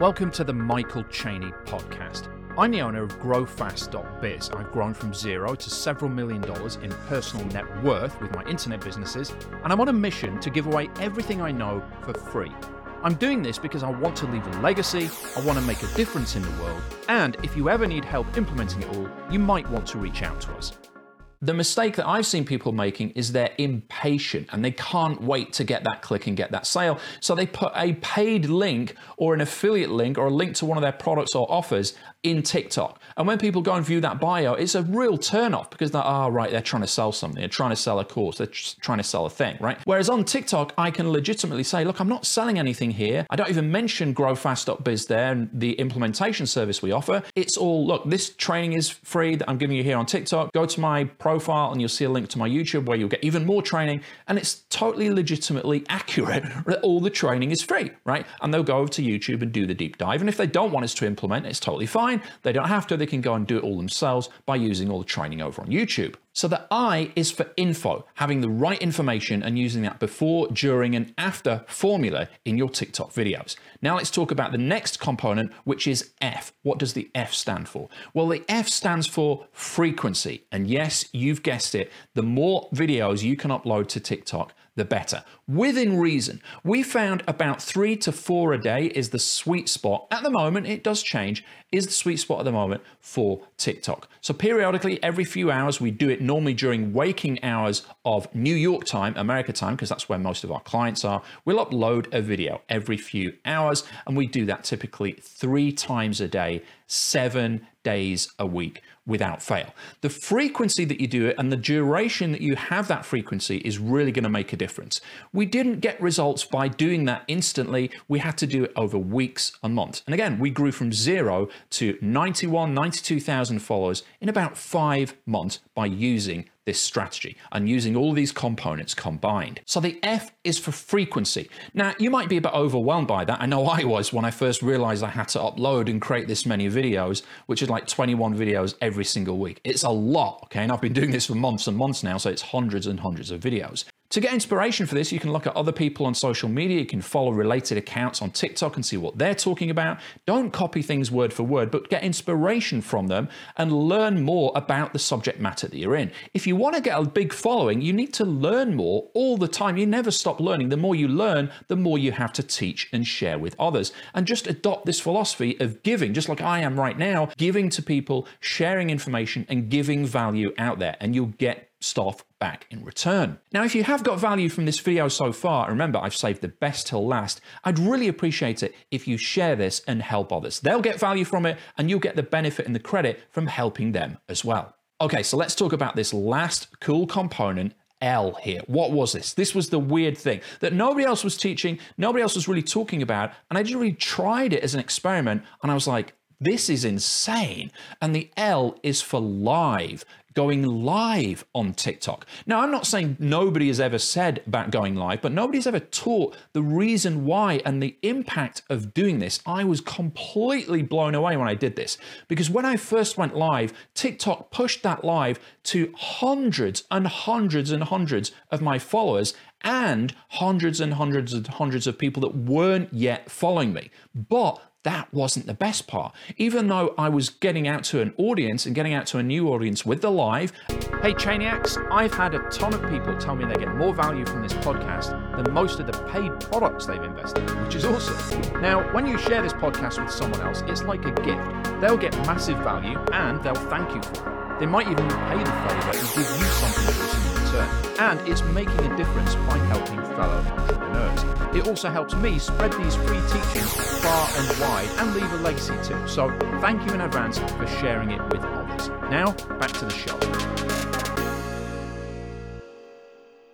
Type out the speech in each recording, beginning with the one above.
Welcome to the Michael Cheney podcast. I'm the owner of GrowFast.biz. I've grown from zero to several million dollars in personal net worth with my internet businesses, and I'm on a mission to give away everything I know for free. I'm doing this because I want to leave a legacy, I want to make a difference in the world, and if you ever need help implementing it all, you might want to reach out to us. The mistake that I've seen people making is they're impatient and they can't wait to get that click and get that sale. So they put a paid link or an affiliate link or a link to one of their products or offers in TikTok. And when people go and view that bio, it's a real turnoff because they're, oh, right, they're trying to sell something. They're trying to sell a course. They're trying to sell a thing, right? Whereas on TikTok, I can legitimately say, look, I'm not selling anything here. I don't even mention growfast.biz there and the implementation service we offer. It's all, look, this training is free that I'm giving you here on TikTok. Go to my profile and you'll see a link to my YouTube where you'll get even more training. And it's totally legitimately accurate that all the training is free, right? And they'll go over to YouTube and do the deep dive. And if they don't want us to implement, it's totally fine. They don't have to, they can go and do it all themselves by using all the training over on YouTube. So the I is for info, having the right information and using that before, during, and after formula in your TikTok videos. Now let's talk about the next component, which is F. What does the F stand for? Well, the F stands for frequency. And yes, you've guessed it, the more videos you can upload to TikTok, the better. Within reason, we found about three to four a day is the sweet spot. At the moment, it does change, is the sweet spot at the moment for TikTok. So periodically, every few hours, we do it normally during waking hours of New York time, America time, because that's where most of our clients are. We'll upload a video every few hours, and we do that typically three times a day, seven days a week without fail. The frequency that you do it and the duration that you have that frequency is really going to make a difference. We didn't get results by doing that instantly. We had to do it over weeks and months. And again, we grew from zero to 91, 92,000 followers in about five months by using this strategy and using all these components combined. So the F is for frequency. Now, you might be a bit overwhelmed by that. I know I was when I first realized I had to upload and create this many videos, which is like 21 videos every single week. It's a lot, okay? And I've been doing this for months and months now, so it's hundreds and hundreds of videos. To get inspiration for this, you can look at other people on social media. You can follow related accounts on TikTok and see what they're talking about. Don't copy things word for word, but get inspiration from them and learn more about the subject matter that you're in. If you want to get a big following, you need to learn more all the time. You never stop learning. The more you learn, the more you have to teach and share with others. And just adopt this philosophy of giving, just like I am right now, giving to people, sharing information, and giving value out there. And you'll get stuff back in return. Now, if you have got value from this video so far, remember I've saved the best till last, I'd really appreciate it if you share this and help others. They'll get value from it and you'll get the benefit and the credit from helping them as well. Okay, so let's talk about this last cool component L here. What was this? This was the weird thing that nobody else was teaching, nobody else was really talking about, and I just really tried it as an experiment, and I was like, this is insane. And the L is for live going live on TikTok. Now, I'm not saying nobody has ever said about going live, but nobody's ever taught the reason why and the impact of doing this. I was completely blown away when I did this because when I first went live, TikTok pushed that live to hundreds and hundreds and hundreds of my followers and hundreds and hundreds and hundreds of people that weren't yet following me. But that wasn't the best part. Even though I was getting out to an audience and getting out to a new audience with the live. Hey, Chaniacs, I've had a ton of people tell me they get more value from this podcast than most of the paid products they've invested in, which is awesome. Now, when you share this podcast with someone else, it's like a gift. They'll get massive value and they'll thank you for it. They might even pay the favor and give you something And it's making a difference by helping fellow entrepreneurs. It also helps me spread these free teachings far and wide and leave a legacy too. So thank you in advance for sharing it with others. Now, back to the show.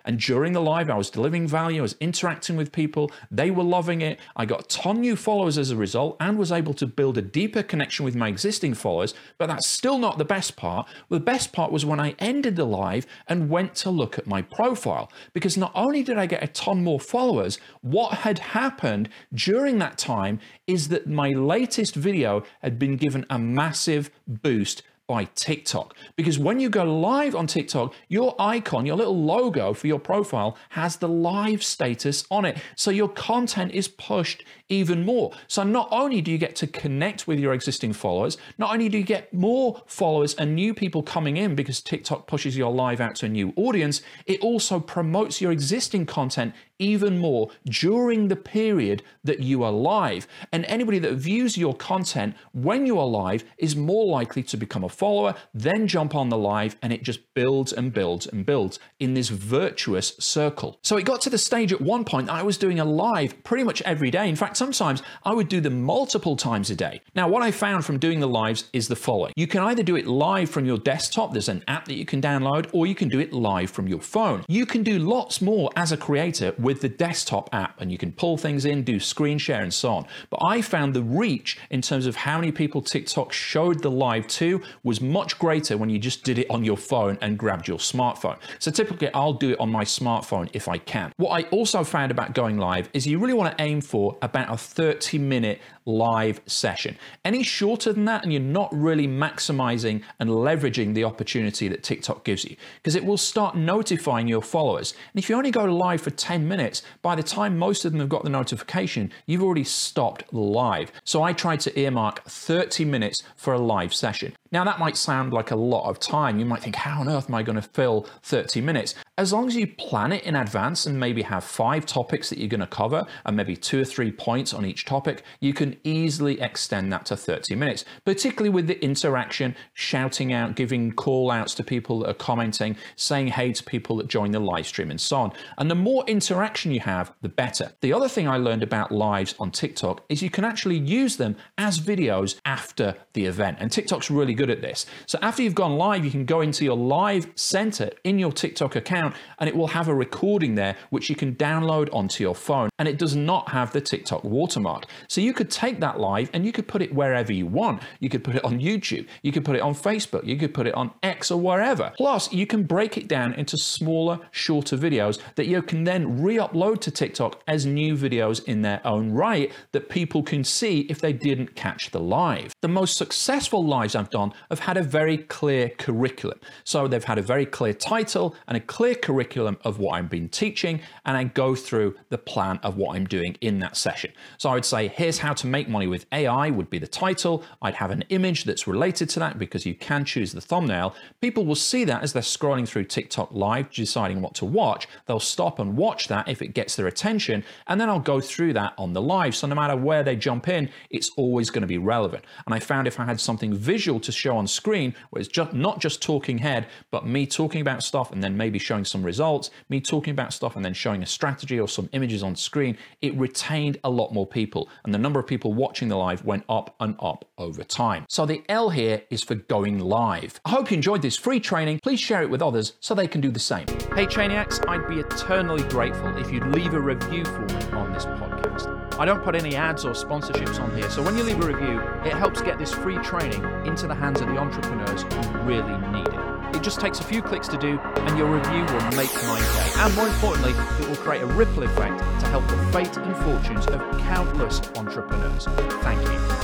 And during the live, I was delivering value, I was interacting with people, they were loving it. I got a ton new followers as a result and was able to build a deeper connection with my existing followers. But that's still not the best part. The best part was when I ended the live and went to look at my profile. Because not only did I get a ton more followers, what had happened during that time is that my latest video had been given a massive boost by TikTok. Because when you go live on TikTok, your icon, your little logo for your profile has the live status on it. So your content is pushed even more. So not only do you get to connect with your existing followers, not only do you get more followers and new people coming in because TikTok pushes your live out to a new audience, it also promotes your existing content even more during the period that you are live. And anybody that views your content when you are live is more likely to become a follower, then jump on the live, and it just builds and builds and builds in this virtuous circle. So it got to the stage at one point I was doing a live pretty much every day. In fact, sometimes I would do them multiple times a day. Now, what I found from doing the lives is the following you can either do it live from your desktop, there's an app that you can download, or you can do it live from your phone. You can do lots more as a creator with the desktop app and you can pull things in, do screen share, and so on. But I found the reach in terms of how many people TikTok showed the live to was much greater when you just did it on your phone and grabbed your smartphone. So typically, I'll do it on my smartphone if I can. What I also found about going live is you really want to aim for about a 30 minute live session. Any shorter than that, and you're not really maximizing and leveraging the opportunity that TikTok gives you, because it will start notifying your followers. And if you only go live for 10 minutes, by the time most of them have got the notification, you've already stopped live. So I tried to earmark 30 minutes for a live session. Now, that might sound like a lot of time. You might think, how on earth am I going to fill 30 minutes? As long as you plan it in advance and maybe have five topics that you're going to cover and maybe two or three points on each topic, you can easily extend that to 30 minutes, particularly with the interaction, shouting out, giving call outs to people that are commenting, saying hey to people that join the live stream, and so on. And the more interaction you have, the better. The other thing I learned about lives on TikTok is you can actually use them as videos after the event. And TikTok's really good at this. So after you've gone live, you can go into your live center in your TikTok account and it will have a recording there which you can download onto your phone. And it does not have the TikTok watermark. So you could take that live and you could put it wherever you want. You could put it on YouTube, you could put it on Facebook, you could put it on X or wherever. Plus, you can break it down into smaller, shorter videos that you can then re upload to TikTok as new videos in their own right that people can see if they didn't catch the live. The most successful lives I've done have had a very clear curriculum. So they've had a very clear title and a clear curriculum of what I've been teaching, and I go through the plan of what I'm doing in that session. So I would say, here's how to make money with AI would be the title. I'd have an image that's related to that because you can choose the thumbnail. People will see that as they're scrolling through TikTok live, deciding what to watch. They'll stop and watch that if it gets their attention, and then I'll go through that on the live. So no matter where they jump in, it's always going to be relevant. And I found if I had something visual to show on screen where it's just not just talking head, but me talking about stuff and then maybe showing some results, me talking about stuff and then showing a strategy or some images on screen, it retained a lot more people. And the number of people watching the live went up and up over time. So the L here is for going live. I hope you enjoyed this free training. Please share it with others so they can do the same. Hey Chainiacs, I'd be eternally grateful if you'd leave a review for me on this. I don't put any ads or sponsorships on here, so when you leave a review, it helps get this free training into the hands of the entrepreneurs who really need it. It just takes a few clicks to do, and your review will make my day. And more importantly, it will create a ripple effect to help the fate and fortunes of countless entrepreneurs. Thank you.